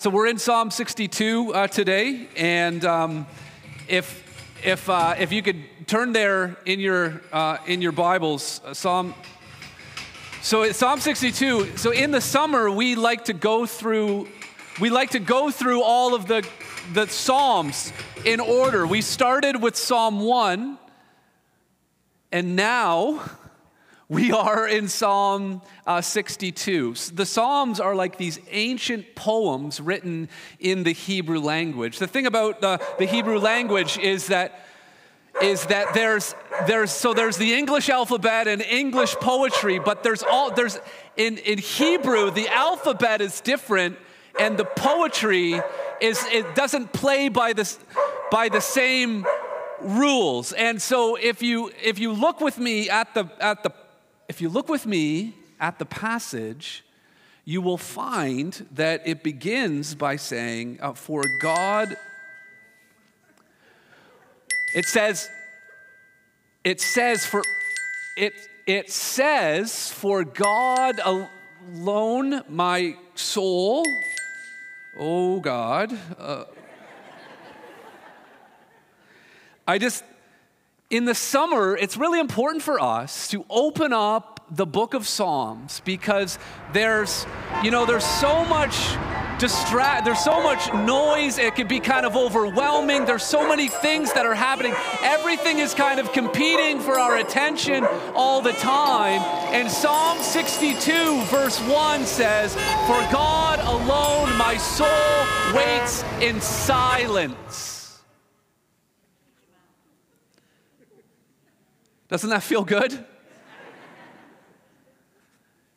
So we're in Psalm 62 uh, today, and um, if if uh, if you could turn there in your uh, in your Bibles, uh, Psalm. So Psalm 62. So in the summer, we like to go through we like to go through all of the the Psalms in order. We started with Psalm one, and now we are in Psalm uh, 62. The Psalms are like these ancient poems written in the Hebrew language. The thing about the, the Hebrew language is that is that there's there's so there's the English alphabet and English poetry, but there's all there's in, in Hebrew the alphabet is different and the poetry is it doesn't play by this by the same rules. And so if you if you look with me at the at the if you look with me at the passage, you will find that it begins by saying, uh, For God, it says, it says, for it, it says, For God alone my soul, oh God, uh, I just, in the summer, it's really important for us to open up the book of Psalms because there's, you know, there's so much distract there's so much noise it can be kind of overwhelming there's so many things that are happening. Everything is kind of competing for our attention all the time. And psalm 62 verse 1 says for god alone my soul waits in silence Doesn't that feel good?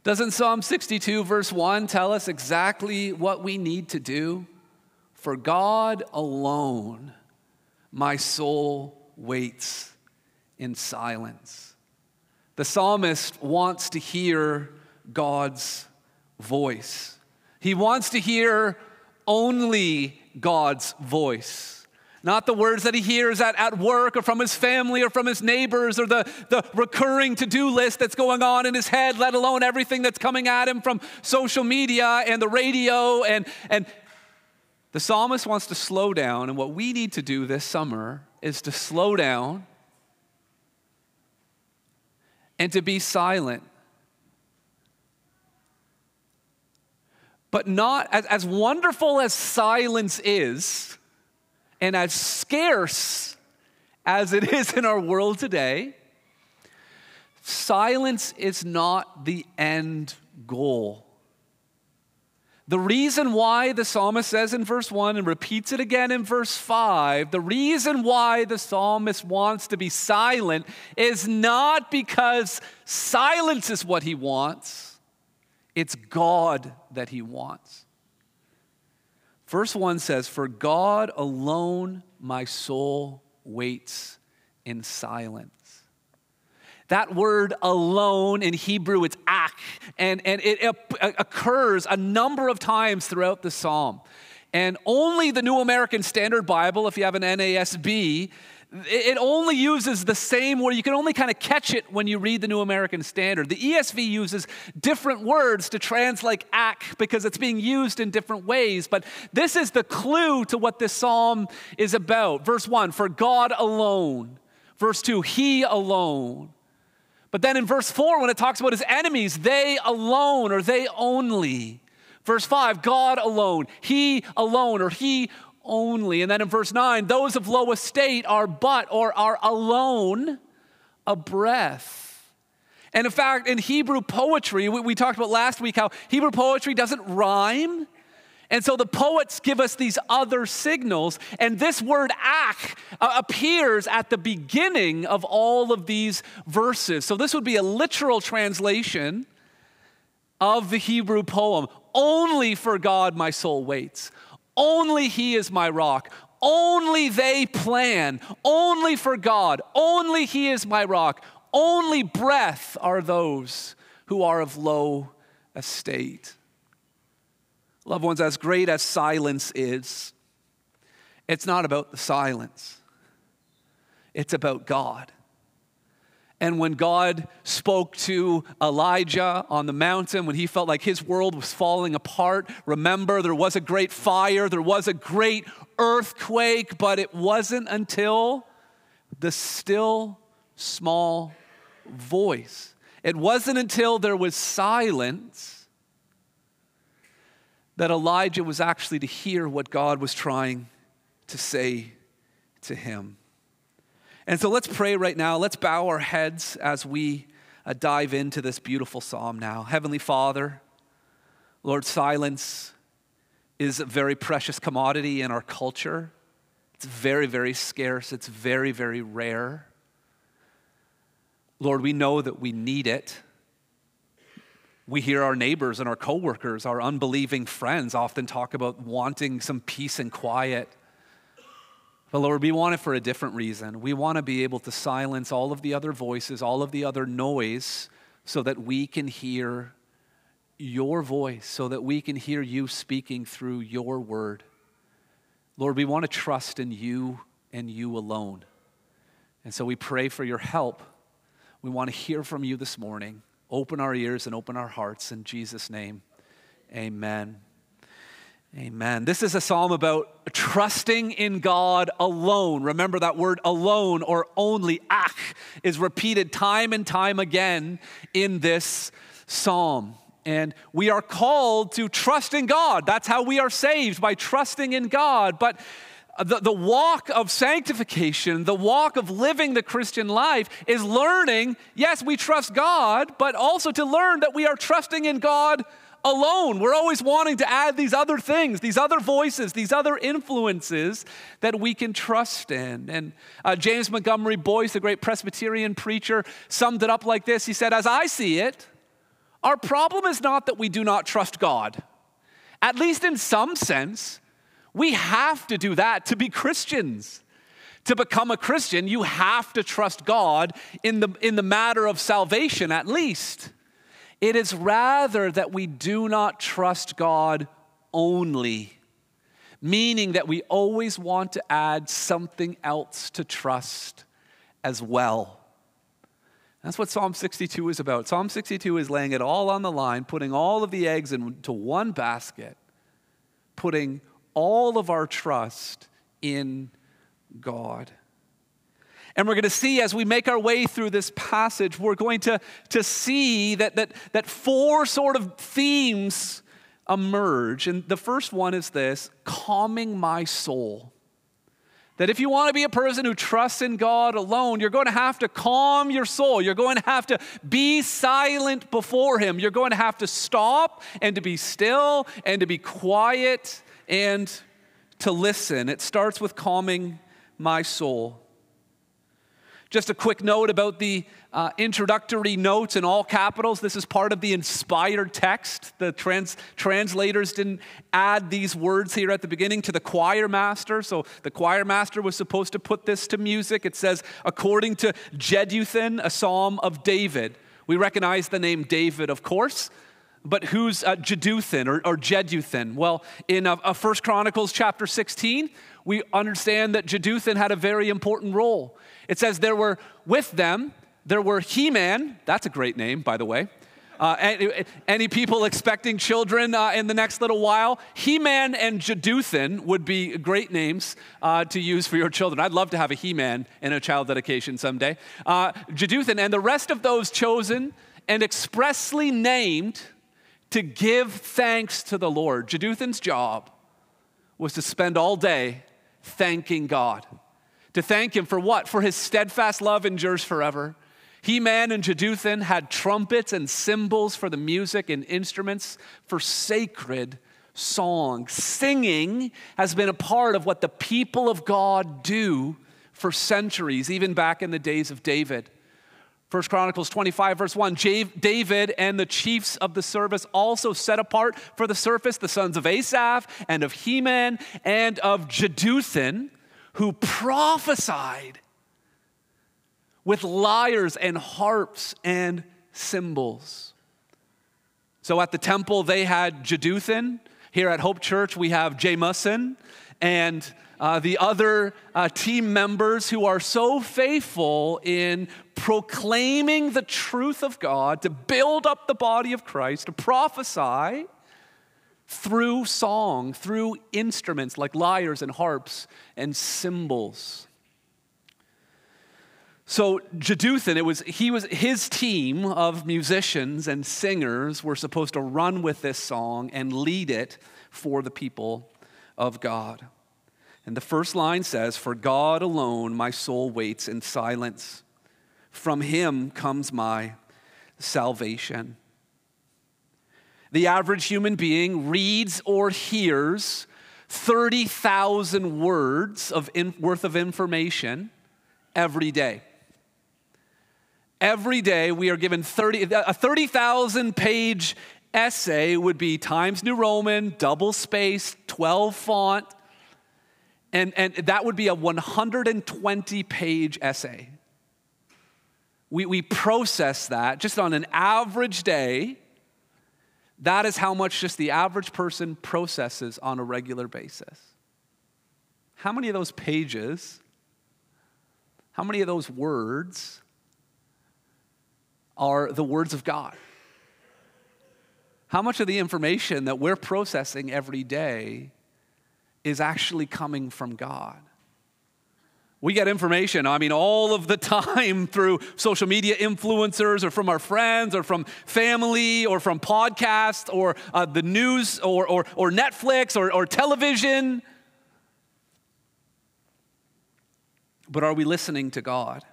Doesn't Psalm 62, verse 1, tell us exactly what we need to do? For God alone, my soul waits in silence. The psalmist wants to hear God's voice, he wants to hear only God's voice. Not the words that he hears at, at work or from his family or from his neighbors or the, the recurring to do list that's going on in his head, let alone everything that's coming at him from social media and the radio. And, and the psalmist wants to slow down. And what we need to do this summer is to slow down and to be silent. But not as, as wonderful as silence is and as scarce as it is in our world today, silence is not the end goal. The reason why the psalmist says in verse 1 and repeats it again in verse 5, the reason why the psalmist wants to be silent is not because silence is what he wants, it's God that he wants. Verse 1 says, For God alone my soul waits in silence. That word alone in Hebrew, it's ak, and, and it uh, occurs a number of times throughout the psalm. And only the New American Standard Bible, if you have an NASB, it only uses the same word. You can only kind of catch it when you read the New American Standard. The ESV uses different words to translate ak because it's being used in different ways. But this is the clue to what this psalm is about. Verse 1 For God alone. Verse 2 He alone. But then in verse 4, when it talks about his enemies, they alone or they only. Verse 5, God alone, He alone or He only. And then in verse 9, those of low estate are but or are alone a breath. And in fact, in Hebrew poetry, we, we talked about last week how Hebrew poetry doesn't rhyme. And so the poets give us these other signals, and this word ak uh, appears at the beginning of all of these verses. So this would be a literal translation of the Hebrew poem. Only for God my soul waits. Only He is my rock. Only they plan. Only for God. Only He is my rock. Only breath are those who are of low estate. Loved ones, as great as silence is, it's not about the silence, it's about God. And when God spoke to Elijah on the mountain, when he felt like his world was falling apart, remember there was a great fire, there was a great earthquake, but it wasn't until the still small voice. It wasn't until there was silence that Elijah was actually to hear what God was trying to say to him. And so let's pray right now. Let's bow our heads as we uh, dive into this beautiful psalm now. Heavenly Father, Lord, silence is a very precious commodity in our culture. It's very, very scarce. It's very, very rare. Lord, we know that we need it. We hear our neighbors and our coworkers, our unbelieving friends often talk about wanting some peace and quiet. But Lord, we want it for a different reason. We want to be able to silence all of the other voices, all of the other noise, so that we can hear your voice, so that we can hear you speaking through your word. Lord, we want to trust in you and you alone. And so we pray for your help. We want to hear from you this morning. Open our ears and open our hearts in Jesus' name. Amen. Amen. This is a psalm about trusting in God alone. Remember that word alone or only, ach, is repeated time and time again in this psalm. And we are called to trust in God. That's how we are saved, by trusting in God. But the, the walk of sanctification, the walk of living the Christian life is learning, yes, we trust God, but also to learn that we are trusting in God alone. We're always wanting to add these other things, these other voices, these other influences that we can trust in. And uh, James Montgomery Boice, the great Presbyterian preacher, summed it up like this He said, As I see it, our problem is not that we do not trust God. At least in some sense, we have to do that to be Christians. To become a Christian, you have to trust God in the, in the matter of salvation, at least. It is rather that we do not trust God only, meaning that we always want to add something else to trust as well. That's what Psalm 62 is about. Psalm 62 is laying it all on the line, putting all of the eggs into one basket, putting all of our trust in God. And we're going to see as we make our way through this passage, we're going to, to see that, that, that four sort of themes emerge. And the first one is this calming my soul. That if you want to be a person who trusts in God alone, you're going to have to calm your soul. You're going to have to be silent before Him. You're going to have to stop and to be still and to be quiet and to listen. It starts with calming my soul. Just a quick note about the uh, introductory notes in all capitals. This is part of the inspired text. The trans- translators didn't add these words here at the beginning to the choir master. So the choir master was supposed to put this to music. It says, according to Jeduthun, a psalm of David. We recognize the name David, of course. But who's uh, Jeduthun or, or Jeduthun? Well, in uh, uh, 1 Chronicles chapter 16, we understand that Jeduthun had a very important role. It says there were with them, there were He Man, that's a great name, by the way. Uh, any, any, people expecting children uh, in the next little while? He Man and Jeduthun would be great names uh, to use for your children. I'd love to have a He Man in a child dedication someday. Uh, Jeduthun and the rest of those chosen and expressly named to give thanks to the Lord. Jeduthun's job was to spend all day thanking God. To thank him for what? For his steadfast love endures forever. He Man and Jeduthun had trumpets and cymbals for the music and instruments for sacred song. Singing has been a part of what the people of God do for centuries, even back in the days of David. First Chronicles 25, verse 1 David and the chiefs of the service also set apart for the service the sons of Asaph and of Heman and of Jeduthun who prophesied with lyres and harps and cymbals. So at the temple, they had Jeduthun. Here at Hope Church, we have Jameson. And uh, the other uh, team members who are so faithful in proclaiming the truth of God, to build up the body of Christ, to prophesy through song, through instruments like lyres and harps and cymbals. So Jeduthun, it was he was his team of musicians and singers were supposed to run with this song and lead it for the people of God. And the first line says, For God alone my soul waits in silence. From him comes my salvation. The average human being reads or hears 30,000 words of in, worth of information every day. Every day we are given 30, a 30,000 page essay would be Times New Roman, double space, 12 font, and, and that would be a 120 page essay. We, we process that just on an average day. That is how much just the average person processes on a regular basis. How many of those pages, how many of those words are the words of God? How much of the information that we're processing every day is actually coming from God. We get information, I mean, all of the time through social media influencers or from our friends or from family or from podcasts or uh, the news or, or, or Netflix or, or television. But are we listening to God?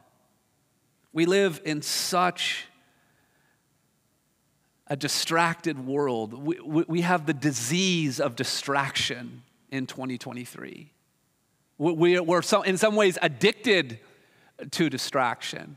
We live in such a distracted world. We, we, have the disease of distraction in 2023. We, we're so, in some ways addicted to distraction.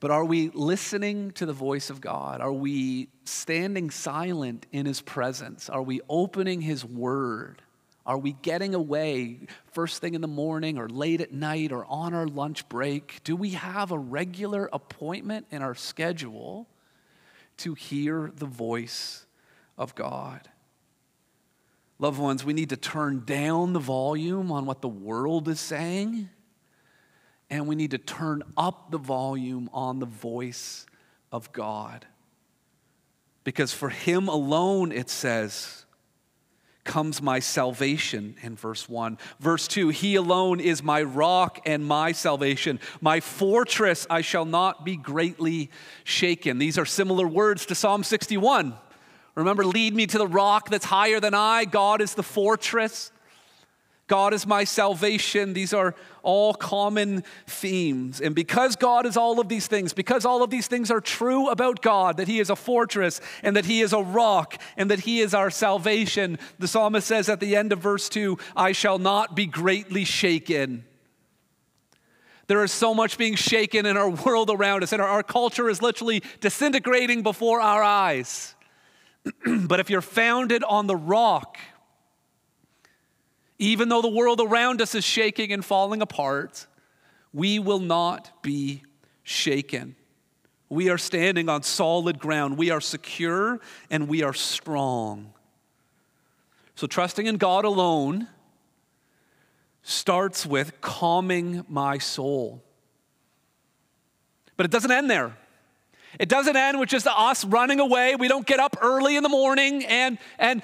But are we listening to the voice of God? Are we standing silent in His presence? Are we opening His word? Are we getting away first thing in the morning or late at night or on our lunch break? Do we have a regular appointment in our schedule to hear the voice of God. Loved ones, we need to turn down the volume on what the world is saying, and we need to turn up the volume on the voice of God. Because for Him alone, it says, comes my salvation in verse 1. Verse 2 He alone is my rock and my salvation. My fortress, I shall not be greatly shaken. These are similar words to Psalm 61. Remember, lead me to the rock that's higher than I. God is the fortress. God is my salvation. These are all common themes. And because God is all of these things, because all of these things are true about God, that He is a fortress and that He is a rock and that He is our salvation, the psalmist says at the end of verse 2 I shall not be greatly shaken. There is so much being shaken in our world around us, and our, our culture is literally disintegrating before our eyes. but if you're founded on the rock, even though the world around us is shaking and falling apart, we will not be shaken. We are standing on solid ground. We are secure and we are strong. So, trusting in God alone starts with calming my soul. But it doesn't end there. It doesn't end with just us running away. We don't get up early in the morning and, and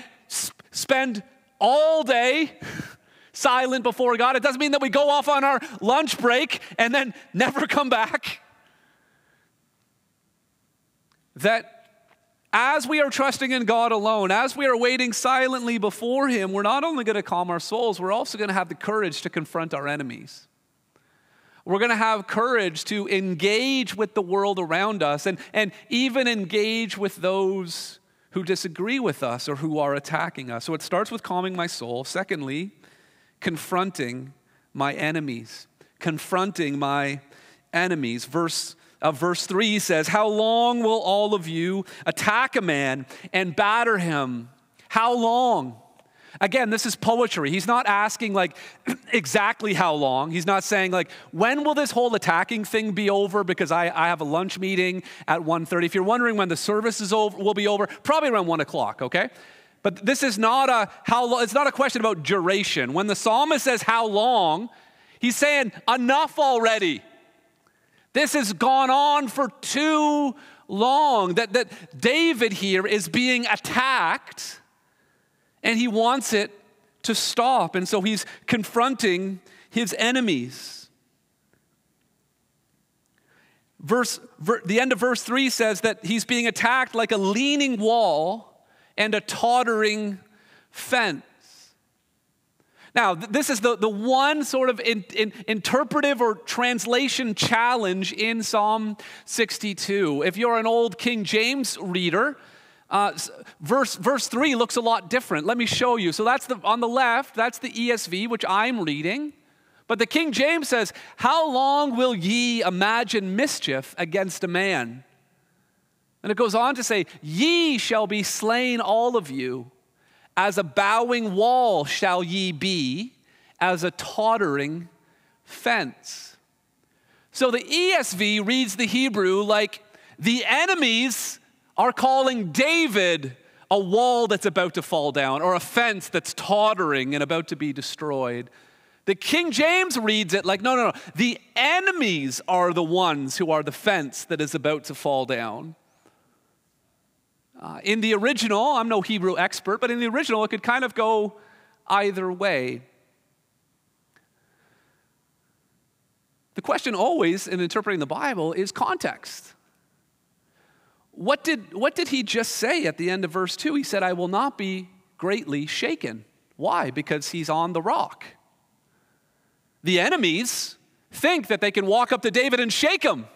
spend all day silent before God. It doesn't mean that we go off on our lunch break and then never come back. That as we are trusting in God alone, as we are waiting silently before Him, we're not only going to calm our souls, we're also going to have the courage to confront our enemies. We're going to have courage to engage with the world around us and, and even engage with those who disagree with us or who are attacking us. So it starts with calming my soul. Secondly, confronting my enemies. Confronting my enemies. Verse uh, verse 3 says, How long will all of you attack a man and batter him? How long? Again, this is poetry. He's not asking like exactly how long. He's not saying like when will this whole attacking thing be over because I, I have a lunch meeting at 1.30. If you're wondering when the service is over, will be over, probably around 1 o'clock, okay? But this is not a how long, it's not a question about duration. When the psalmist says how long, he's saying enough already. This has gone on for too long. That, that David here is being attacked and he wants it to stop. And so he's confronting his enemies. Verse, ver, the end of verse 3 says that he's being attacked like a leaning wall and a tottering fence. Now, this is the, the one sort of in, in, interpretive or translation challenge in Psalm 62. If you're an old King James reader, uh, verse, verse 3 looks a lot different. Let me show you. So that's the, on the left, that's the ESV, which I'm reading. But the King James says, How long will ye imagine mischief against a man? And it goes on to say, Ye shall be slain, all of you. As a bowing wall shall ye be, as a tottering fence. So the ESV reads the Hebrew like the enemies are calling David a wall that's about to fall down or a fence that's tottering and about to be destroyed. The King James reads it like, no, no, no. The enemies are the ones who are the fence that is about to fall down. Uh, in the original, I'm no Hebrew expert, but in the original, it could kind of go either way. The question always in interpreting the Bible is context. What did, what did he just say at the end of verse 2? He said, I will not be greatly shaken. Why? Because he's on the rock. The enemies think that they can walk up to David and shake him.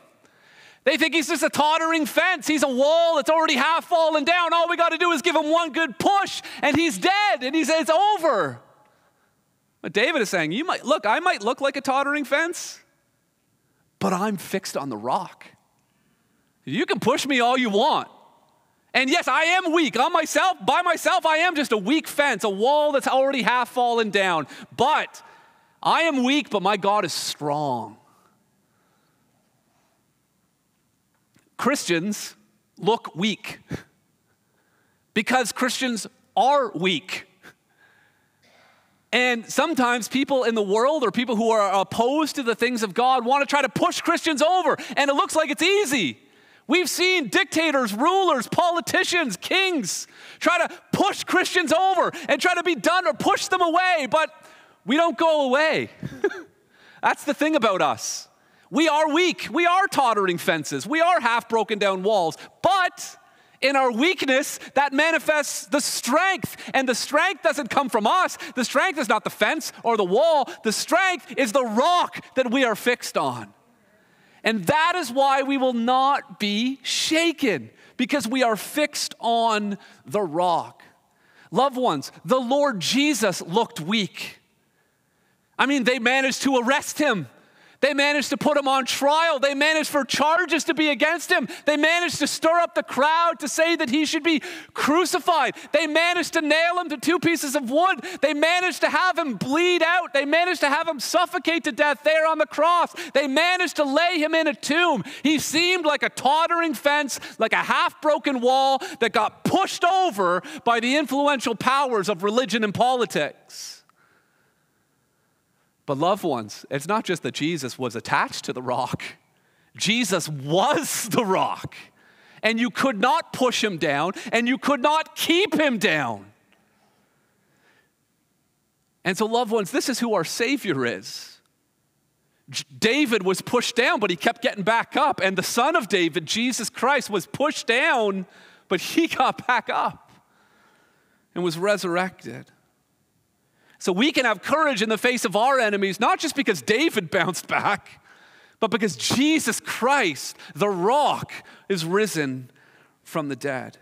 They think he's just a tottering fence. He's a wall that's already half fallen down. All we got to do is give him one good push and he's dead and he's, it's over. But David is saying, You might look, I might look like a tottering fence, but I'm fixed on the rock. You can push me all you want. And yes, I am weak. On myself, by myself, I am just a weak fence, a wall that's already half fallen down. But I am weak, but my God is strong. Christians look weak because Christians are weak. And sometimes people in the world or people who are opposed to the things of God want to try to push Christians over, and it looks like it's easy. We've seen dictators, rulers, politicians, kings try to push Christians over and try to be done or push them away, but we don't go away. That's the thing about us. We are weak. We are tottering fences. We are half broken down walls. But in our weakness, that manifests the strength. And the strength doesn't come from us. The strength is not the fence or the wall. The strength is the rock that we are fixed on. And that is why we will not be shaken, because we are fixed on the rock. Loved ones, the Lord Jesus looked weak. I mean, they managed to arrest him. They managed to put him on trial. They managed for charges to be against him. They managed to stir up the crowd to say that he should be crucified. They managed to nail him to two pieces of wood. They managed to have him bleed out. They managed to have him suffocate to death there on the cross. They managed to lay him in a tomb. He seemed like a tottering fence, like a half broken wall that got pushed over by the influential powers of religion and politics. But, loved ones, it's not just that Jesus was attached to the rock, Jesus was the rock. And you could not push him down, and you could not keep him down. And so, loved ones, this is who our Savior is. David was pushed down, but he kept getting back up. And the Son of David, Jesus Christ, was pushed down, but he got back up and was resurrected. So we can have courage in the face of our enemies, not just because David bounced back, but because Jesus Christ, the rock, is risen from the dead.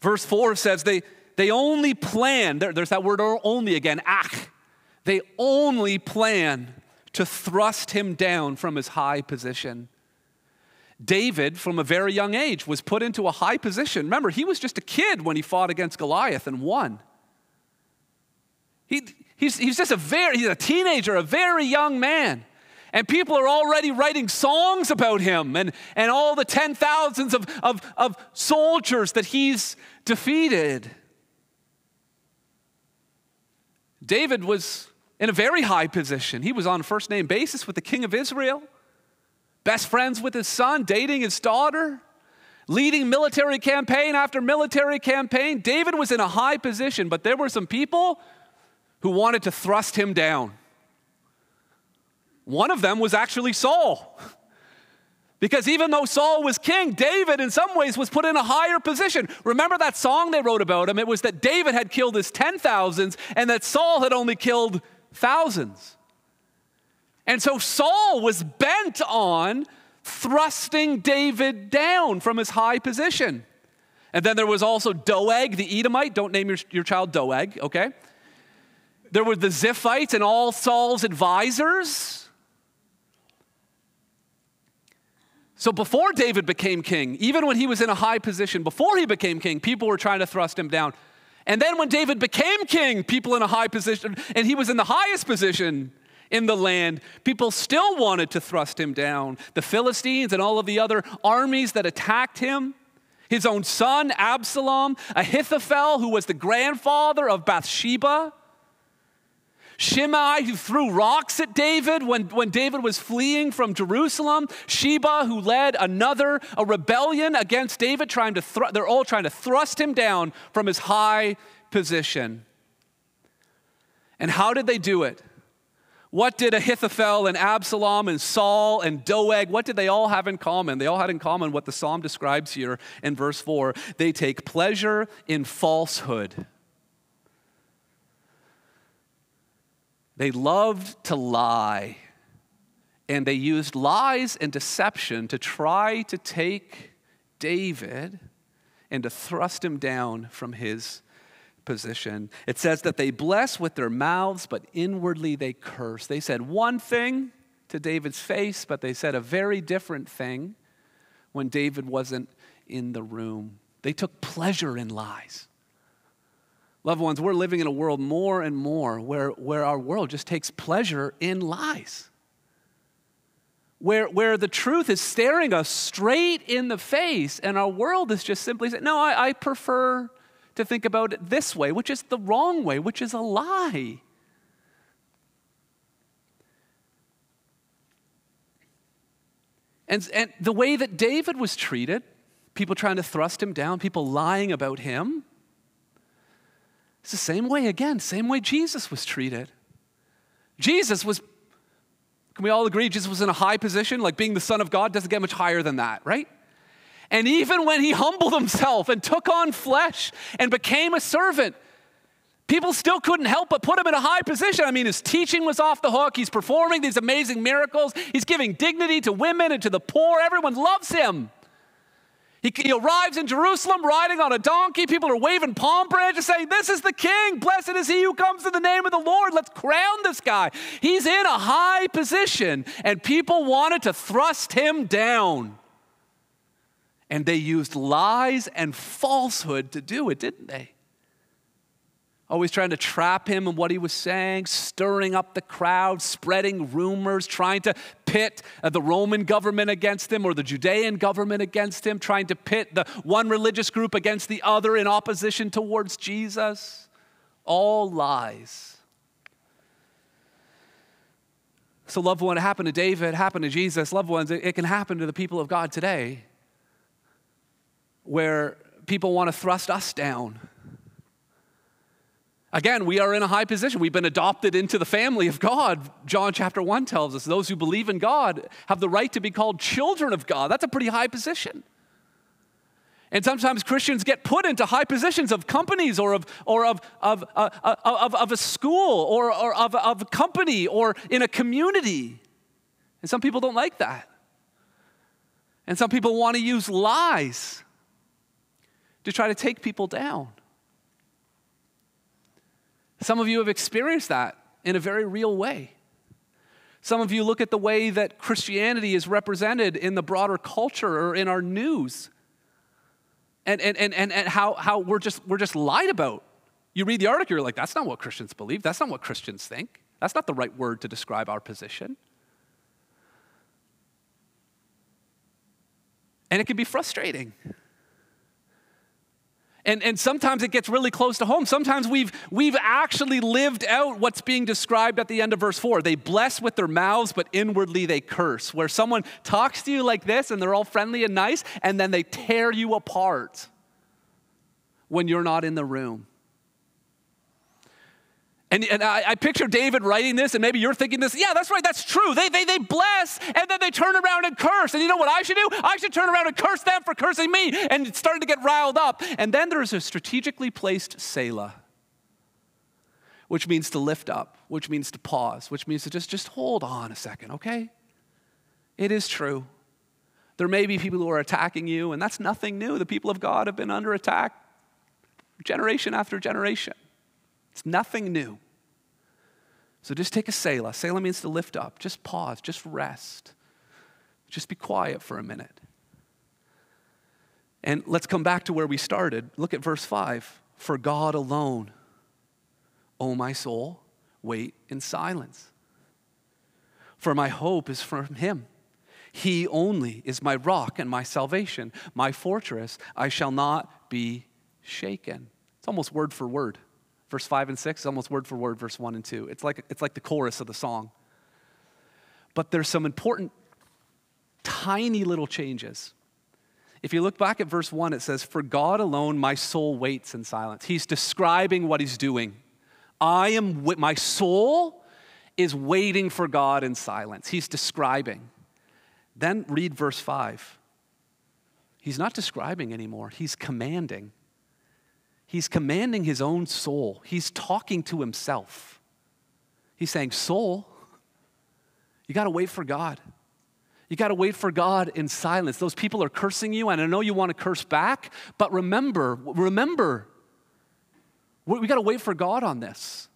Verse 4 says they, they only plan, there, there's that word only again, ach. They only plan to thrust him down from his high position. David, from a very young age, was put into a high position. Remember, he was just a kid when he fought against Goliath and won. He, he's, he's just a very, he's a teenager, a very young man. And people are already writing songs about him and, and all the 10 thousands of, of, of soldiers that he's defeated. David was in a very high position. He was on a first name basis with the king of Israel, best friends with his son, dating his daughter, leading military campaign after military campaign. David was in a high position, but there were some people who wanted to thrust him down. One of them was actually Saul. Because even though Saul was king, David in some ways was put in a higher position. Remember that song they wrote about him? It was that David had killed his ten thousands and that Saul had only killed thousands. And so Saul was bent on thrusting David down from his high position. And then there was also Doeg the Edomite. Don't name your, your child Doeg, okay? There were the Ziphites and all Saul's advisors. So before David became king, even when he was in a high position, before he became king, people were trying to thrust him down. And then when David became king, people in a high position, and he was in the highest position in the land, people still wanted to thrust him down. The Philistines and all of the other armies that attacked him, his own son, Absalom, Ahithophel, who was the grandfather of Bathsheba, Shimei, who threw rocks at David when, when David was fleeing from Jerusalem. Sheba, who led another, a rebellion against David, trying to thr- they're all trying to thrust him down from his high position. And how did they do it? What did Ahithophel and Absalom and Saul and Doeg, what did they all have in common? They all had in common what the psalm describes here in verse 4. They take pleasure in falsehood. They loved to lie, and they used lies and deception to try to take David and to thrust him down from his position. It says that they bless with their mouths, but inwardly they curse. They said one thing to David's face, but they said a very different thing when David wasn't in the room. They took pleasure in lies. Loved ones, we're living in a world more and more where, where our world just takes pleasure in lies. Where, where the truth is staring us straight in the face, and our world is just simply saying, No, I, I prefer to think about it this way, which is the wrong way, which is a lie. And, and the way that David was treated, people trying to thrust him down, people lying about him, it's the same way, again, same way Jesus was treated. Jesus was, can we all agree, Jesus was in a high position? Like being the Son of God doesn't get much higher than that, right? And even when he humbled himself and took on flesh and became a servant, people still couldn't help but put him in a high position. I mean, his teaching was off the hook. He's performing these amazing miracles. He's giving dignity to women and to the poor. Everyone loves him. He, he, arrives in Jerusalem riding on a donkey. People are waving palm branches saying, This is the king. Blessed is he who comes in the name of the Lord. Let's crown this guy. He's in a high position, and people wanted to thrust him down. And they used lies and falsehood to do it, didn't they? Always trying to trap him in what he was saying, stirring up the crowd, spreading rumors, trying to pit uh, the Roman government against him or the Judean government against him, trying to pit the one religious group against the other in opposition towards Jesus. All lies. So, loved one, it happened to David, happened to Jesus. Loved ones, it can happen to the people of God today where people want to thrust us down Again, we are in a high position. We've been adopted into the family of God. John chapter 1 tells us those who believe in God have the right to be called children of God. That's a pretty high position. And sometimes Christians get put into high positions of companies or of, or of, of, uh, uh, of, of a school or, or of, of a company or in a community. And some people don't like that. And some people want to use lies to try to take people down. Some of you have experienced that in a very real way. Some of you look at the way that Christianity is represented in the broader culture or in our news and, and, and, and, and how, how we're, just, we're just lied about You read the article, you're like, that's not what Christians believe. That's not what Christians think. That's not the right word to describe our position. And it can be frustrating. And, and sometimes it gets really close to home. Sometimes we've, we've actually lived out what's being described at the end of verse 4. They bless with their mouths, but inwardly they curse. Where someone talks to you like this and they're all friendly and nice, and then they tear you apart when you're not in the room. And, and I, I, picture David writing this, and maybe you're thinking this, yeah, that's right, that's true. They, they, they bless, and then they turn around and curse. And you know what I should do? I should turn around and curse them for cursing me. And it's starting to get riled up. And then there's a strategically placed Selah, which means to lift up, which means to pause, which means to just, just hold on a second, okay? It is true. There may be people who are attacking you, and that's nothing new. The people of God have been under attack generation after generation. It's nothing new. So just take a Selah. Selah means to lift up. Just pause. Just rest. Just be quiet for a minute. And let's come back to where we started. Look at verse 5. For God alone, O my soul, wait in silence. For my hope is from Him. He only is my rock and my salvation, my fortress. I shall not be shaken. It's almost word for word. Verse 5 and 6 is almost word for word, verse 1 and 2. It's like, it's like the chorus of the song. But there's some important, tiny little changes. If you look back at verse 1, it says, For God alone my soul waits in silence. He's describing what he's doing. I am, my soul is waiting for God in silence. He's describing. Then read verse 5. He's not describing anymore, he's commanding. He's commanding his own soul. He's talking to himself. He's saying, Soul, you got to wait for God. You got to wait for God in silence. Those people are cursing you, and I know you want to curse back, but remember, remember, we got to wait for God on this.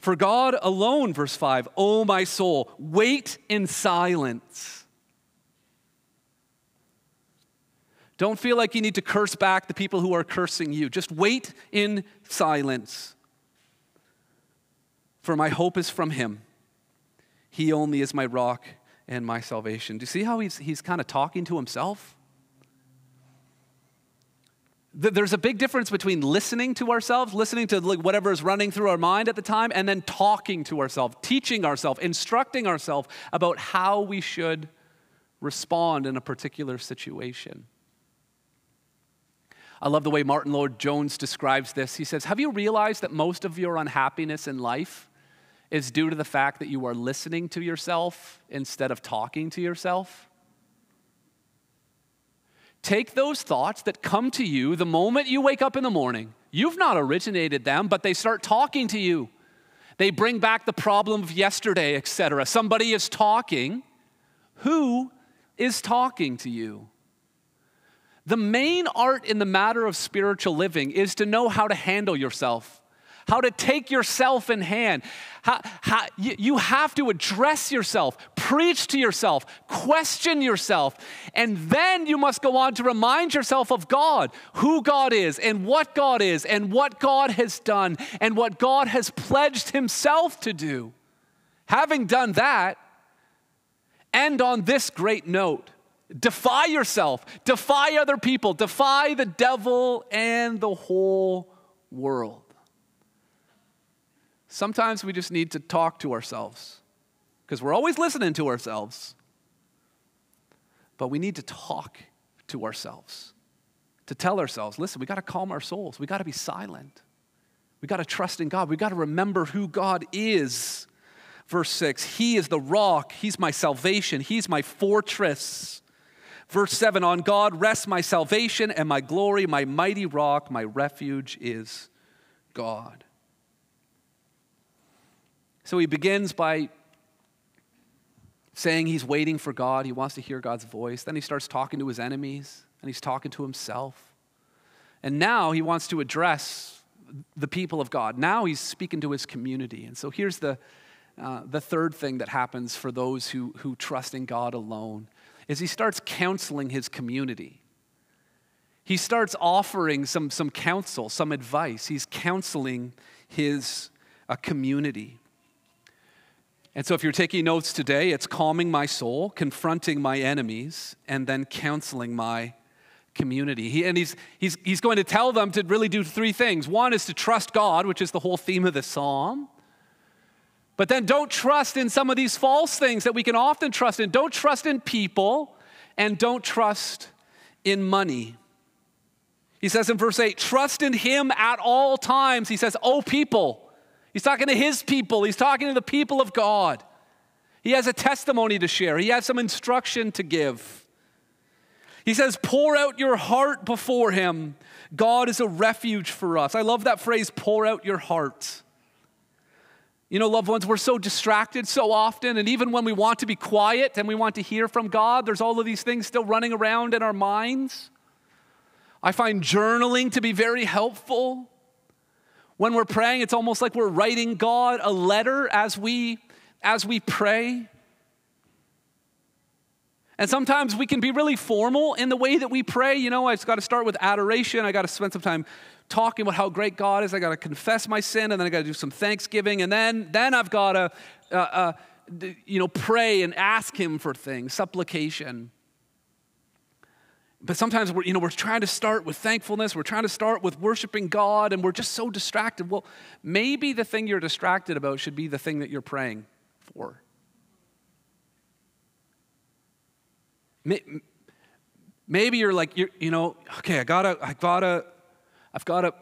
For God alone, verse 5, oh my soul, wait in silence. Don't feel like you need to curse back the people who are cursing you. Just wait in silence. For my hope is from him. He only is my rock and my salvation. Do you see how he's, he's kind of talking to himself? There's a big difference between listening to ourselves, listening to whatever is running through our mind at the time, and then talking to ourselves, teaching ourselves, instructing ourselves about how we should respond in a particular situation. I love the way Martyn Lloyd-Jones describes this. He says, Have you realized that most of your unhappiness in life is due to the fact that you are listening to yourself instead of talking to yourself? Take those thoughts that come to you the moment you wake up in the morning. You've not originated them, but they start talking to you. They bring back the problem of yesterday, etc. Somebody is talking. Who is talking to you? The main art in the matter of spiritual living is to know how to handle yourself, how to take yourself in hand. How, how, you, you have to address yourself, preach to yourself, question yourself, and then you must go on to remind yourself of God, who God is, and what God is, and what God has done, and what God has pledged Himself to do. Having done that, end on this great note Defy yourself, defy other people, defy the devil and the whole world. Sometimes we just need to talk to ourselves because we're always listening to ourselves. But we need to talk to ourselves, to tell ourselves listen, we got to calm our souls, we got to be silent, we got to trust in God, we got to remember who God is. Verse 6 He is the rock, He's my salvation, He's my fortress. Verse 7 On God rests my salvation and my glory, my mighty rock, my refuge is God. So he begins by saying he's waiting for God. He wants to hear God's voice. Then he starts talking to his enemies and he's talking to himself. And now he wants to address the people of God. Now he's speaking to his community. And so here's the, uh, the third thing that happens for those who, who trust in God alone is he starts counseling his community. he starts offering some, some counsel, some advice. He's counseling his uh, community. And so, if you're taking notes today, it's calming my soul, confronting my enemies, and then counseling my community. He, and he's, he's, he's going to tell them to really do three things. One is to trust God, which is the whole theme of the psalm. But then don't trust in some of these false things that we can often trust in. Don't trust in people, and don't trust in money. He says in verse 8, trust in him at all times. He says, Oh, people. He's talking to his people, he's talking to the people of God. He has a testimony to share, he has some instruction to give. He says, Pour out your heart before him. God is a refuge for us. I love that phrase, pour out your heart. You know, loved ones, we're so distracted so often, and even when we want to be quiet and we want to hear from God, there's all of these things still running around in our minds. I find journaling to be very helpful. When we're praying, it's almost like we're writing God a letter as we as we pray. And sometimes we can be really formal in the way that we pray. You know, I've got to start with adoration. I got to spend some time talking about how great God is. I got to confess my sin, and then I got to do some thanksgiving, and then then I've got to, uh, uh, you know, pray and ask Him for things, supplication. But sometimes we're, you know, we're trying to start with thankfulness, we're trying to start with worshiping God, and we're just so distracted. Well, maybe the thing you're distracted about should be the thing that you're praying for. Maybe you're like, you're, you know, okay, I gotta, I gotta, I've gotta,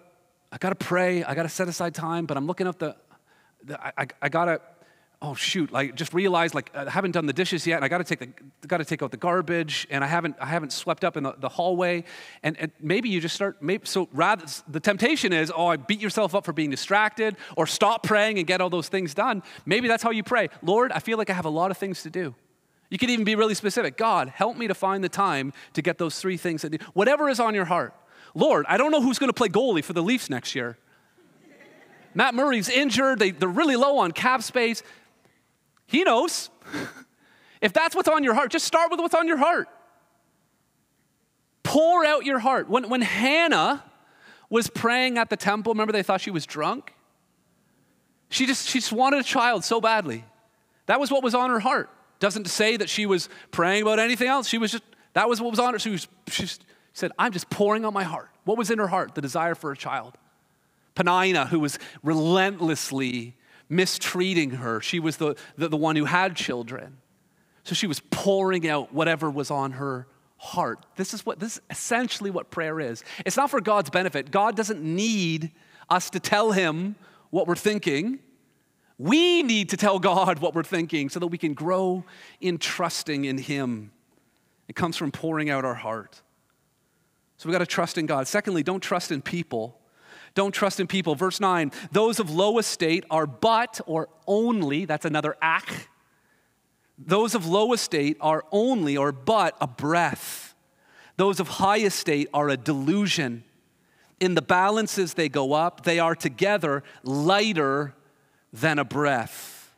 I gotta pray, I gotta set aside time, but I'm looking up the, the I, I, gotta, oh shoot like just realized like i haven't done the dishes yet and i got to take the got to take out the garbage and i haven't i haven't swept up in the, the hallway and, and maybe you just start maybe so rather the temptation is oh i beat yourself up for being distracted or stop praying and get all those things done. Maybe that's how you pray. Lord i feel like i have a lot of things to do you could even be really specific god help me to find the time to get those three things that whatever is on your heart lord i don't know who's going to play goalie for the leafs next year Matt Murray's injured. They, they're really low on cap space. He knows. if that's what's on your heart, just start with what's on your heart. Pour out your heart. When, when Hannah was praying at the temple, remember they thought she was drunk? She just, she just wanted a child so badly. That was what was on her heart. Doesn't say that she was praying about anything else. She was just, that was what was on her. She, was, she said, I'm just pouring out my heart. What was in her heart? The desire for a child. Peninnah, who was relentlessly mistreating her. She was the, the, the, one who had children. So she was pouring out whatever was on her heart. This is what this is essentially what prayer is. It's not for God's benefit. God doesn't need us to tell him what we're thinking. We need to tell God what we're thinking so that we can grow in trusting in him. It comes from pouring out our heart. So we got to trust in God. Secondly, don't trust in people. Don't trust in people. Verse 9, those of low estate are but or only, that's another ak. Those of low estate are only or but a breath. Those of high estate are a delusion. In the balances they go up, they are together lighter than a breath.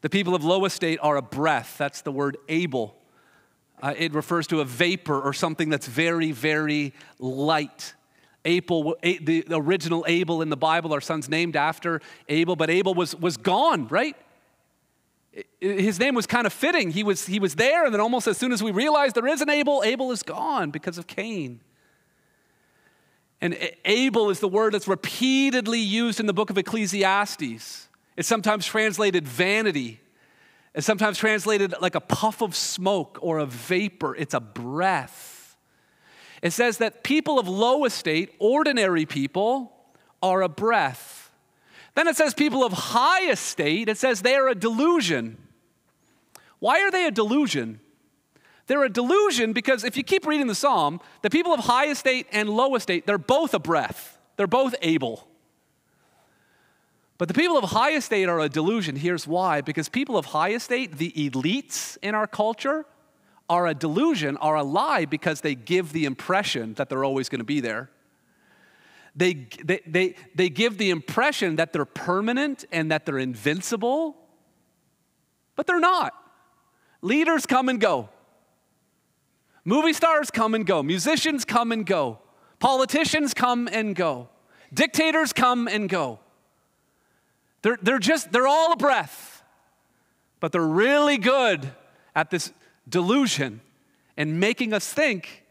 The people of low estate are a breath. That's the word Abel. Uh, it refers to a vapor or something that's very, very light. Abel, the original Abel in the Bible, our son's named after Abel, but Abel was, was gone, right? His name was kind of fitting. He was, he was there, and then almost as soon as we realize there is an Abel, Abel is gone because of Cain. And Abel is the word that's repeatedly used in the book of Ecclesiastes. It's sometimes translated vanity. It's sometimes translated like a puff of smoke or a vapor. It's a breath. It says that people of low estate, ordinary people, are a breath. Then it says people of high estate, it says they are a delusion. Why are they a delusion? They're a delusion because if you keep reading the psalm, the people of high estate and low estate, they're both a breath. They're both Abel. But the people of high estate are a delusion. Here's why because people of high estate, the elites in our culture, are a delusion, are a lie because they give the impression that they're always going to be there. They, they, they, they give the impression that they're permanent and that they're invincible, but they're not. Leaders come and go. Movie stars come and go, musicians come and go, politicians come and go, dictators come and go. They're, they're just, they're all a breath, but they're really good at this delusion and making us think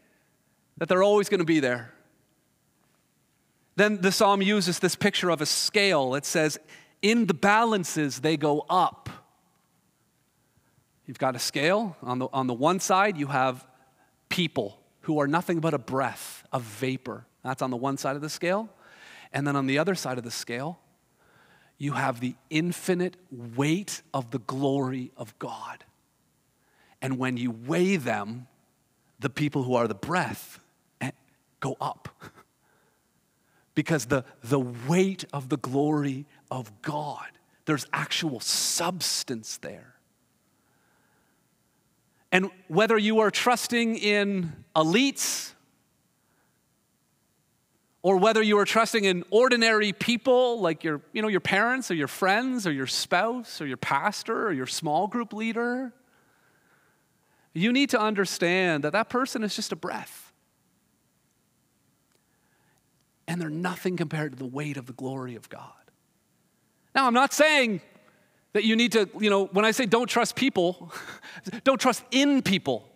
that they're always going to be there. Then the psalm uses this picture of a scale. It says, in the balances, they go up. You've got a scale. On the, on the one side, you have people who are nothing but a breath, a vapor. That's on the one side of the scale. And then on the other side of the scale, you have the infinite weight of the glory of God. And when you weigh them, the people who are the breath eh, go up. because the, the weight of the glory of God, there's actual substance there. And whether you are trusting in elites or whether you are trusting in ordinary people like your, you know, your parents or your friends or your spouse or your pastor or your small group leader, you need to understand that that person is just a breath. And they're nothing compared to the weight of the glory of God. Now, I'm not saying that you need to, you know, when I say don't trust people, don't trust in people.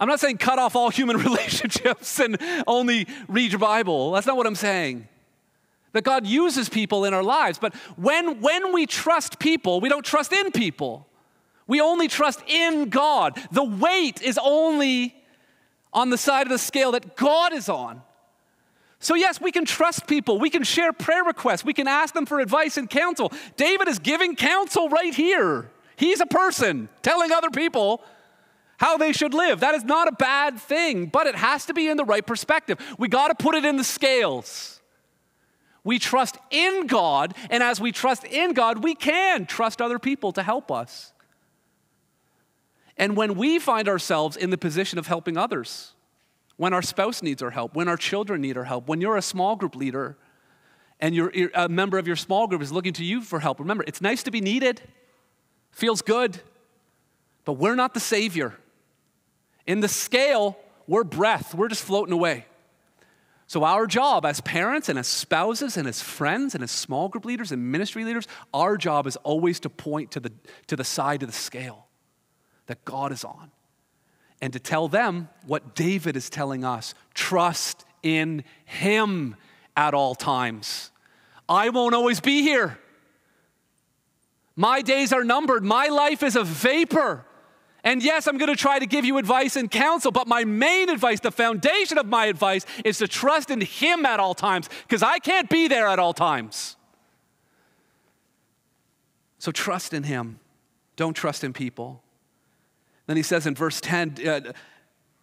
I'm not saying cut off all human relationships and only read your Bible. That's not what I'm saying. That God uses people in our lives. But when, when we trust people, we don't trust in people. We only trust in God. The weight is only on the side of the scale that God is on. So, yes, we can trust people. We can share prayer requests. We can ask them for advice and counsel. David is giving counsel right here. He's a person telling other people how they should live. That is not a bad thing, but it has to be in the right perspective. We got to put it in the scales. We trust in God, and as we trust in God, we can trust other people to help us. And when we find ourselves in the position of helping others, when our spouse needs our help, when our children need our help, when you're a small group leader and you're a member of your small group is looking to you for help, remember, it's nice to be needed, feels good, but we're not the Savior. In the scale, we're breath, we're just floating away. So, our job as parents and as spouses and as friends and as small group leaders and ministry leaders, our job is always to point to the, to the side of the scale that God is on and to tell them what David is telling us trust in Him at all times. I won't always be here. My days are numbered. My life is a vapor. And yes, I'm going to try to give you advice and counsel, but my main advice, the foundation of my advice, is to trust in Him at all times because I can't be there at all times. So trust in Him. Don't trust in people. Then he says in verse 10, uh,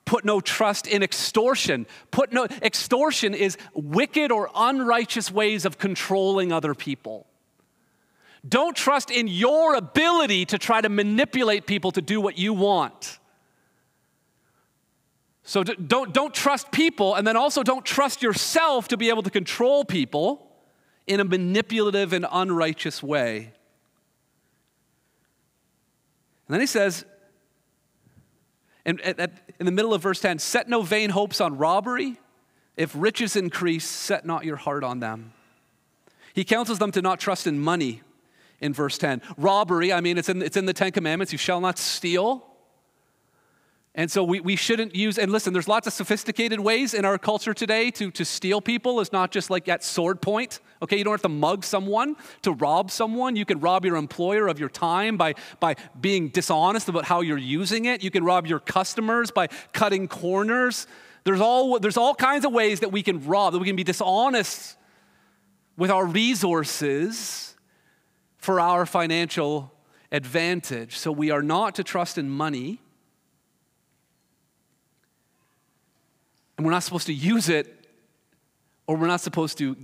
put no trust in extortion. Put no extortion is wicked or unrighteous ways of controlling other people. Don't trust in your ability to try to manipulate people to do what you want. So don't, don't trust people, and then also don't trust yourself to be able to control people in a manipulative and unrighteous way. And then he says, and in the middle of verse 10, set no vain hopes on robbery. If riches increase, set not your heart on them. He counsels them to not trust in money in verse 10. Robbery, I mean, it's in, it's in the Ten Commandments you shall not steal. And so we, we shouldn't use, and listen, there's lots of sophisticated ways in our culture today to, to steal people. It's not just like at sword point. Okay, you don't have to mug someone to rob someone. You can rob your employer of your time by, by being dishonest about how you're using it. You can rob your customers by cutting corners. There's all, there's all kinds of ways that we can rob, that we can be dishonest with our resources for our financial advantage. So we are not to trust in money And we're not supposed to use it or we're not supposed to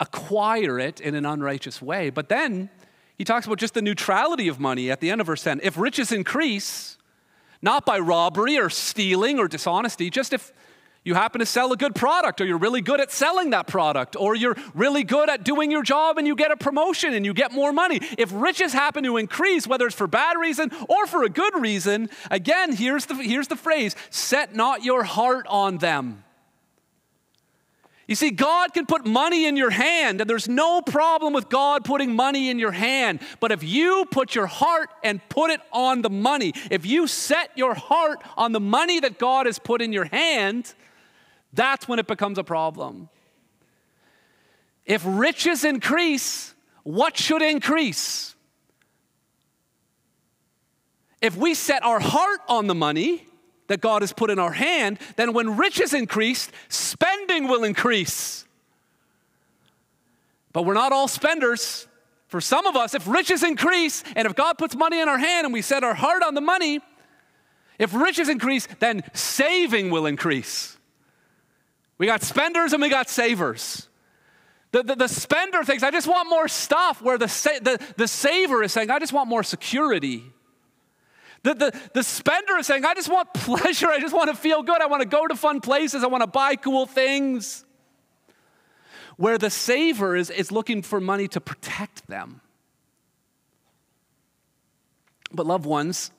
acquire it in an unrighteous way. But then he talks about just the neutrality of money at the end of verse 10. If riches increase, not by robbery or stealing or dishonesty, just if You happen to sell a good product, or you're really good at selling that product, or you're really good at doing your job and you get a promotion and you get more money. If riches happen to increase, whether it's for bad reason or for a good reason, again, here's the, here's the phrase set not your heart on them. You see, God can put money in your hand, and there's no problem with God putting money in your hand. But if you put your heart and put it on the money, if you set your heart on the money that God has put in your hand, that's when it becomes a problem. If riches increase, what should increase? If we set our heart on the money that God has put in our hand, then when riches increase, spending will increase. But we're not all spenders. For some of us, if riches increase and if God puts money in our hand and we set our heart on the money, if riches increase, then saving will increase. We got spenders and we got savers. The, the, the, spender thinks, I just want more stuff, where the, sa- the, the saver is saying, I just want more security. The, the, the spender is saying, I just want pleasure. I just want to feel good. I want to go to fun places. I want to buy cool things. Where the saver is, is looking for money to protect them. But, loved ones,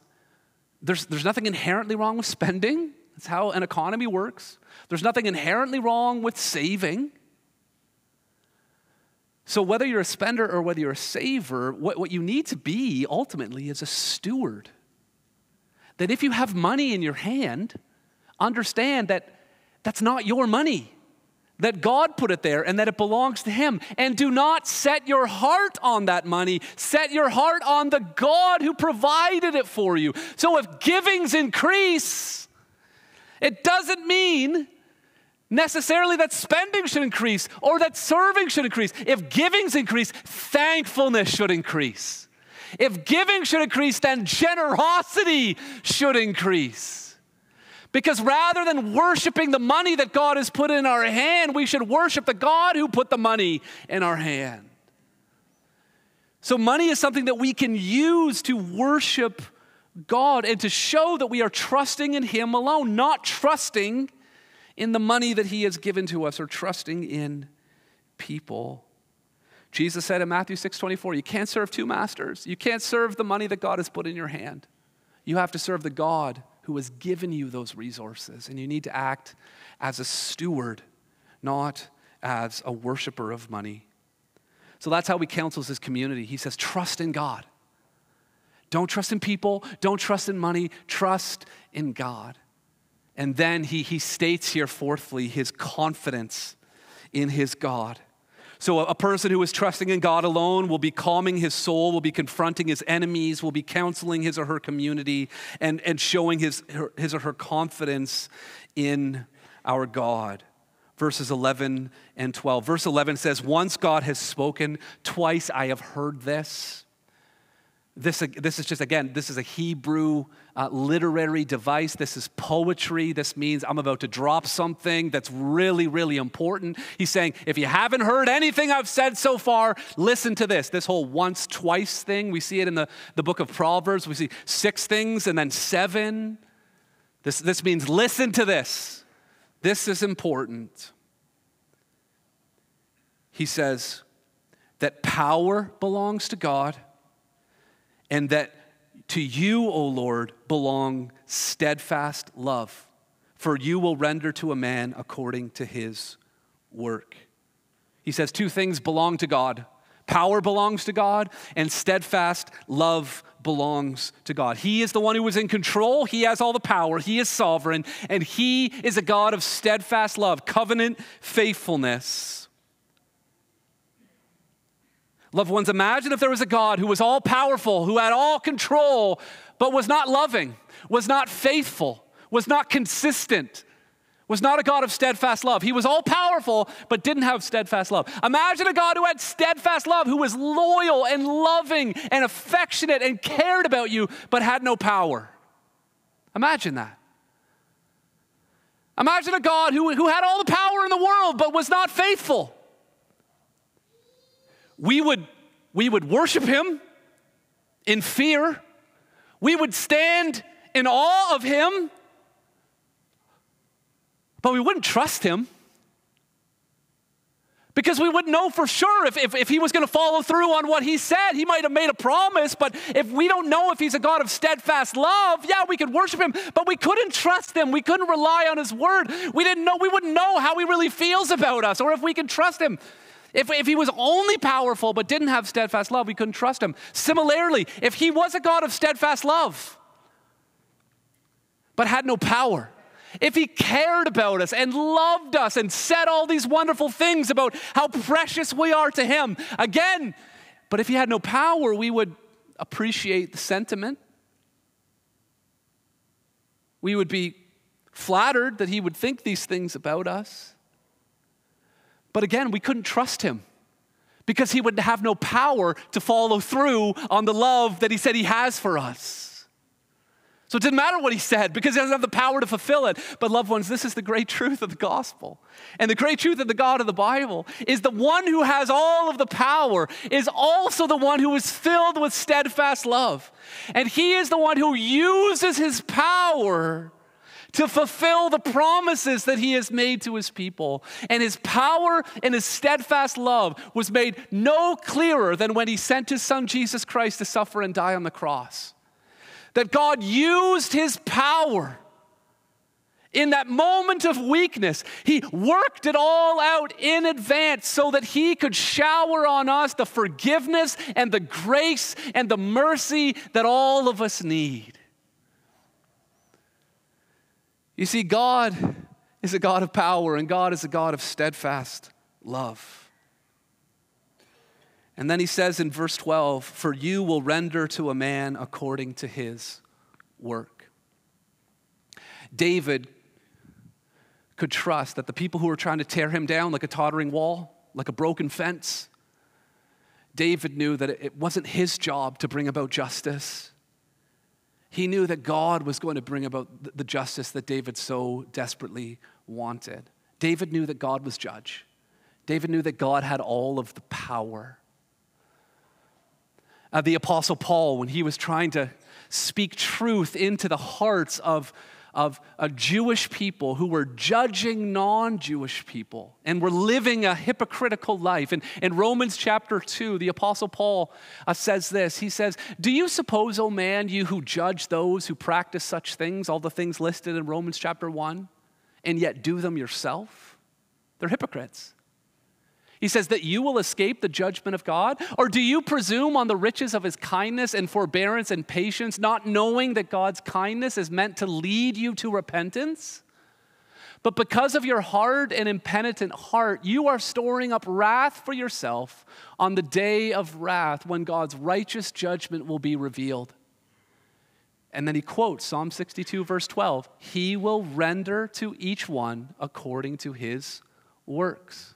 there's, there's nothing inherently wrong with spending. That's how an economy works. There's nothing inherently wrong with saving. So, whether you're a spender or whether you're a saver, what, what you need to be ultimately is a steward. That if you have money in your hand, understand that that's not your money, that God put it there and that it belongs to Him. And do not set your heart on that money, set your heart on the God who provided it for you. So, if givings increase, it doesn't mean necessarily that spending should increase or that serving should increase. If givings increase, thankfulness should increase. If giving should increase, then generosity should increase. Because rather than worshiping the money that God has put in our hand, we should worship the God who put the money in our hand. So, money is something that we can use to worship God and to show that we are trusting in Him alone, not trusting in the money that He has given to us or trusting in people. Jesus said in Matthew 6 24, you can't serve two masters. You can't serve the money that God has put in your hand. You have to serve the God who has given you those resources, and you need to act as a steward, not as a worshiper of money. So that's how he counsels his community. He says, Trust in God. Don't trust in people, don't trust in money, trust in God. And then he, he states here, fourthly, his confidence in his God. So, a, person who is trusting in God alone will be calming his soul, will be confronting his enemies, will be counseling his or her community, and, and showing his, her, his or her confidence in our God. Verses 11 and 12. Verse 11 says, Once God has spoken, twice I have heard this. This, this is just, again, this is a Hebrew uh, literary device. This is poetry. This means I'm about to drop something that's really, really important. He's saying, if you haven't heard anything I've said so far, listen to this. This whole once, twice thing, we see it in the, the book of Proverbs. We see six things and then seven. This, this means listen to this. This is important. He says that power belongs to God and that to you, O Lord, belong steadfast love, for you will render to a man according to his work. He says two things belong to God power belongs to God, and steadfast love belongs to God. He is the one who is in control. He has all the power. He is sovereign, and He is a God of steadfast love, covenant faithfulness. Loved ones, imagine if there was a God who was all powerful, who had all control, but was not loving, was not faithful, was not consistent, was not a God of steadfast love. He was all powerful, but didn't have steadfast love. Imagine a God who had steadfast love, who was loyal and loving and affectionate and cared about you, but had no power. Imagine that. Imagine a God who, who had all the power in the world, but was not faithful we would, we would worship him in fear. We would stand in awe of him. But we wouldn't trust him because we wouldn't know for sure if, if, if he was going to follow through on what he said. He might have made a promise, but if we don't know if he's a God of steadfast love, yeah, we could worship him, but we couldn't trust him. We couldn't rely on his word. We didn't know, we wouldn't know how he really feels about us or if we can trust him. If, if he was only powerful but didn't have steadfast love, we couldn't trust him. Similarly, if he was a God of steadfast love but had no power, if he cared about us and loved us and said all these wonderful things about how precious we are to him, again, but if he had no power, we would appreciate the sentiment. We would be flattered that he would think these things about us. But again, we couldn't trust him because he would have no power to follow through on the love that he said he has for us. So it didn't matter what he said because he doesn't have the power to fulfill it. But, loved ones, this is the great truth of the gospel. And the great truth of the God of the Bible is the one who has all of the power is also the one who is filled with steadfast love. And he is the one who uses his power to fulfill the promises that he has made to his people. And his power and his steadfast love was made no clearer than when he sent his son Jesus Christ to suffer and die on the cross. That God used his power in that moment of weakness. He worked it all out in advance so that he could shower on us the forgiveness and the grace and the mercy that all of us need. You see, God is a God of power, and God is a God of steadfast love. And then he says in verse 12, For you will render to a man according to his work. David could trust that the people who were trying to tear him down like a tottering wall, like a broken fence, David knew that it wasn't his job to bring about justice. He knew that God was going to bring about the justice that David so desperately wanted. David knew that God was judge. David knew that God had all of the power uh, the Apostle Paul when he was trying to speak truth into the hearts of, of a Jewish people who were judging non Jewish people and were living a hypocritical life. And in Romans chapter 2, the Apostle Paul uh, says this He says, Do you suppose, O man, you who judge those who practice such things, all the things listed in Romans chapter 1, and yet do them yourself? They're hypocrites. He says that you will escape the judgment of God? Or do you presume on the riches of his kindness and forbearance and patience, not knowing that God's kindness is meant to lead you to repentance? But because of your hard and impenitent heart, you are storing up wrath for yourself on the day of wrath when God's righteous judgment will be revealed. And then he quotes Psalm 62, verse 12 He will render to each one according to his works.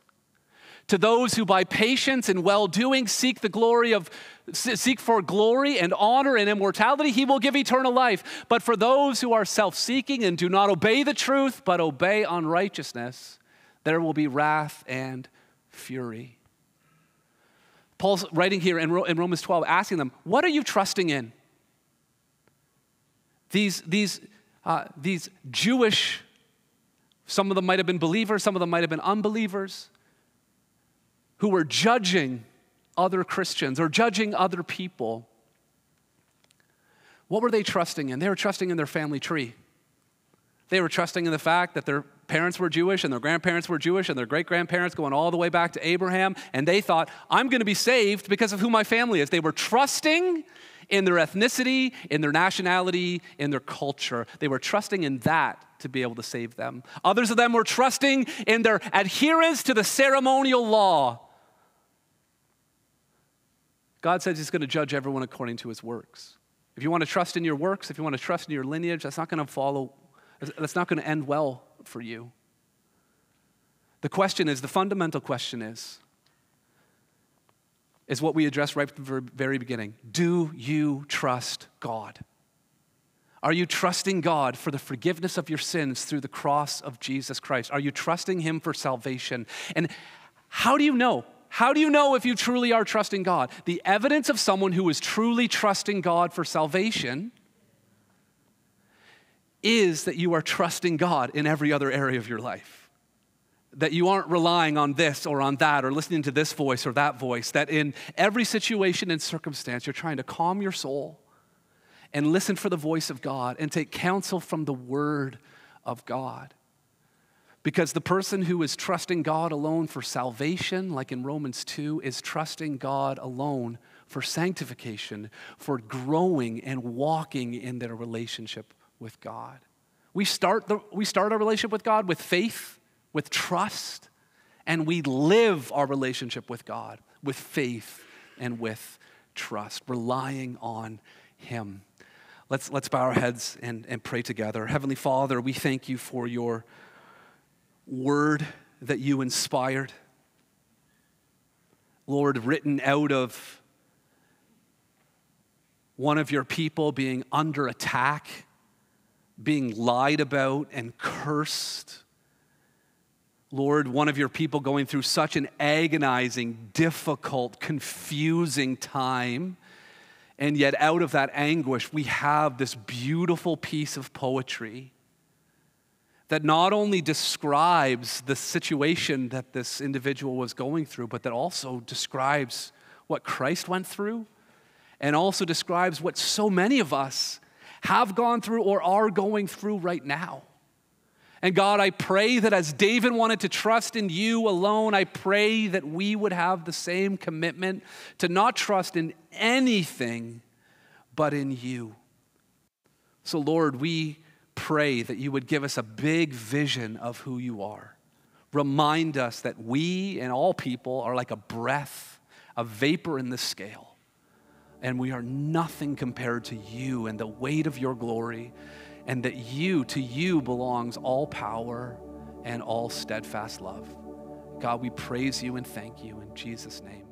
To those who by patience and well doing seek the glory of seek for glory and honor and immortality, he will give eternal life. But for those who are self-seeking and do not obey the truth, but obey unrighteousness, there will be wrath and fury. Paul's writing here in, Romans 12, asking them, What are you trusting in? These, these, uh, these Jewish, some of them might have been believers, some of them might have been unbelievers who were judging other Christians or judging other people, what were they trusting in? They were trusting in their family tree. They were trusting in the fact that their parents were Jewish and their grandparents were Jewish and their great grandparents going all the way back to Abraham. And they thought, I'm going to be saved because of who my family is. They were trusting in their ethnicity, in their nationality, in their culture. They were trusting in that to be able to save them. Others of them were trusting in their adherence to the ceremonial law God says He's going to judge everyone according to His works. If you want to trust in your works, if you want to trust in your lineage, that's not going to follow, that's not going to end well for you. The question is the fundamental question is, is what we addressed right from the very beginning. Do you trust God? Are you trusting God for the forgiveness of your sins through the cross of Jesus Christ? Are you trusting Him for salvation? And how do you know? How do you know if you truly are trusting God? The evidence of someone who is truly trusting God for salvation is that you are trusting God in every other area of your life. That you aren't relying on this or on that or listening to this voice or that voice. That in every situation and circumstance, you're trying to calm your soul and listen for the voice of God and take counsel from the Word of God. Because the person who is trusting God alone for salvation, like in Romans 2, is trusting God alone for sanctification, for growing and walking in their relationship with God. We start, the, we start our relationship with God with faith, with trust, and we live our relationship with God with faith and with trust, relying on Him. Let's, let's bow our heads and, and pray together. Heavenly Father, we thank you for your word that you inspired. Lord, written out of one of your people being under attack, being lied about and cursed. Lord, one of your people going through such an agonizing, difficult, confusing time. And yet, out of that anguish, we have this beautiful piece of poetry that not only describes the situation that this individual was going through, but that also describes what Christ went through and also describes what so many of us have gone through or are going through right now. And God, I pray that as David wanted to trust in you alone, I pray that we would have the same commitment to not trust in anything but in you. So, Lord, we pray that you would give us a big vision of who you are. Remind us that we and all people are like a breath, a vapor in the scale and we are nothing compared to you and the weight of your glory, and that you, to you, belongs all power and all steadfast love. God, we praise you and thank you in Jesus' name.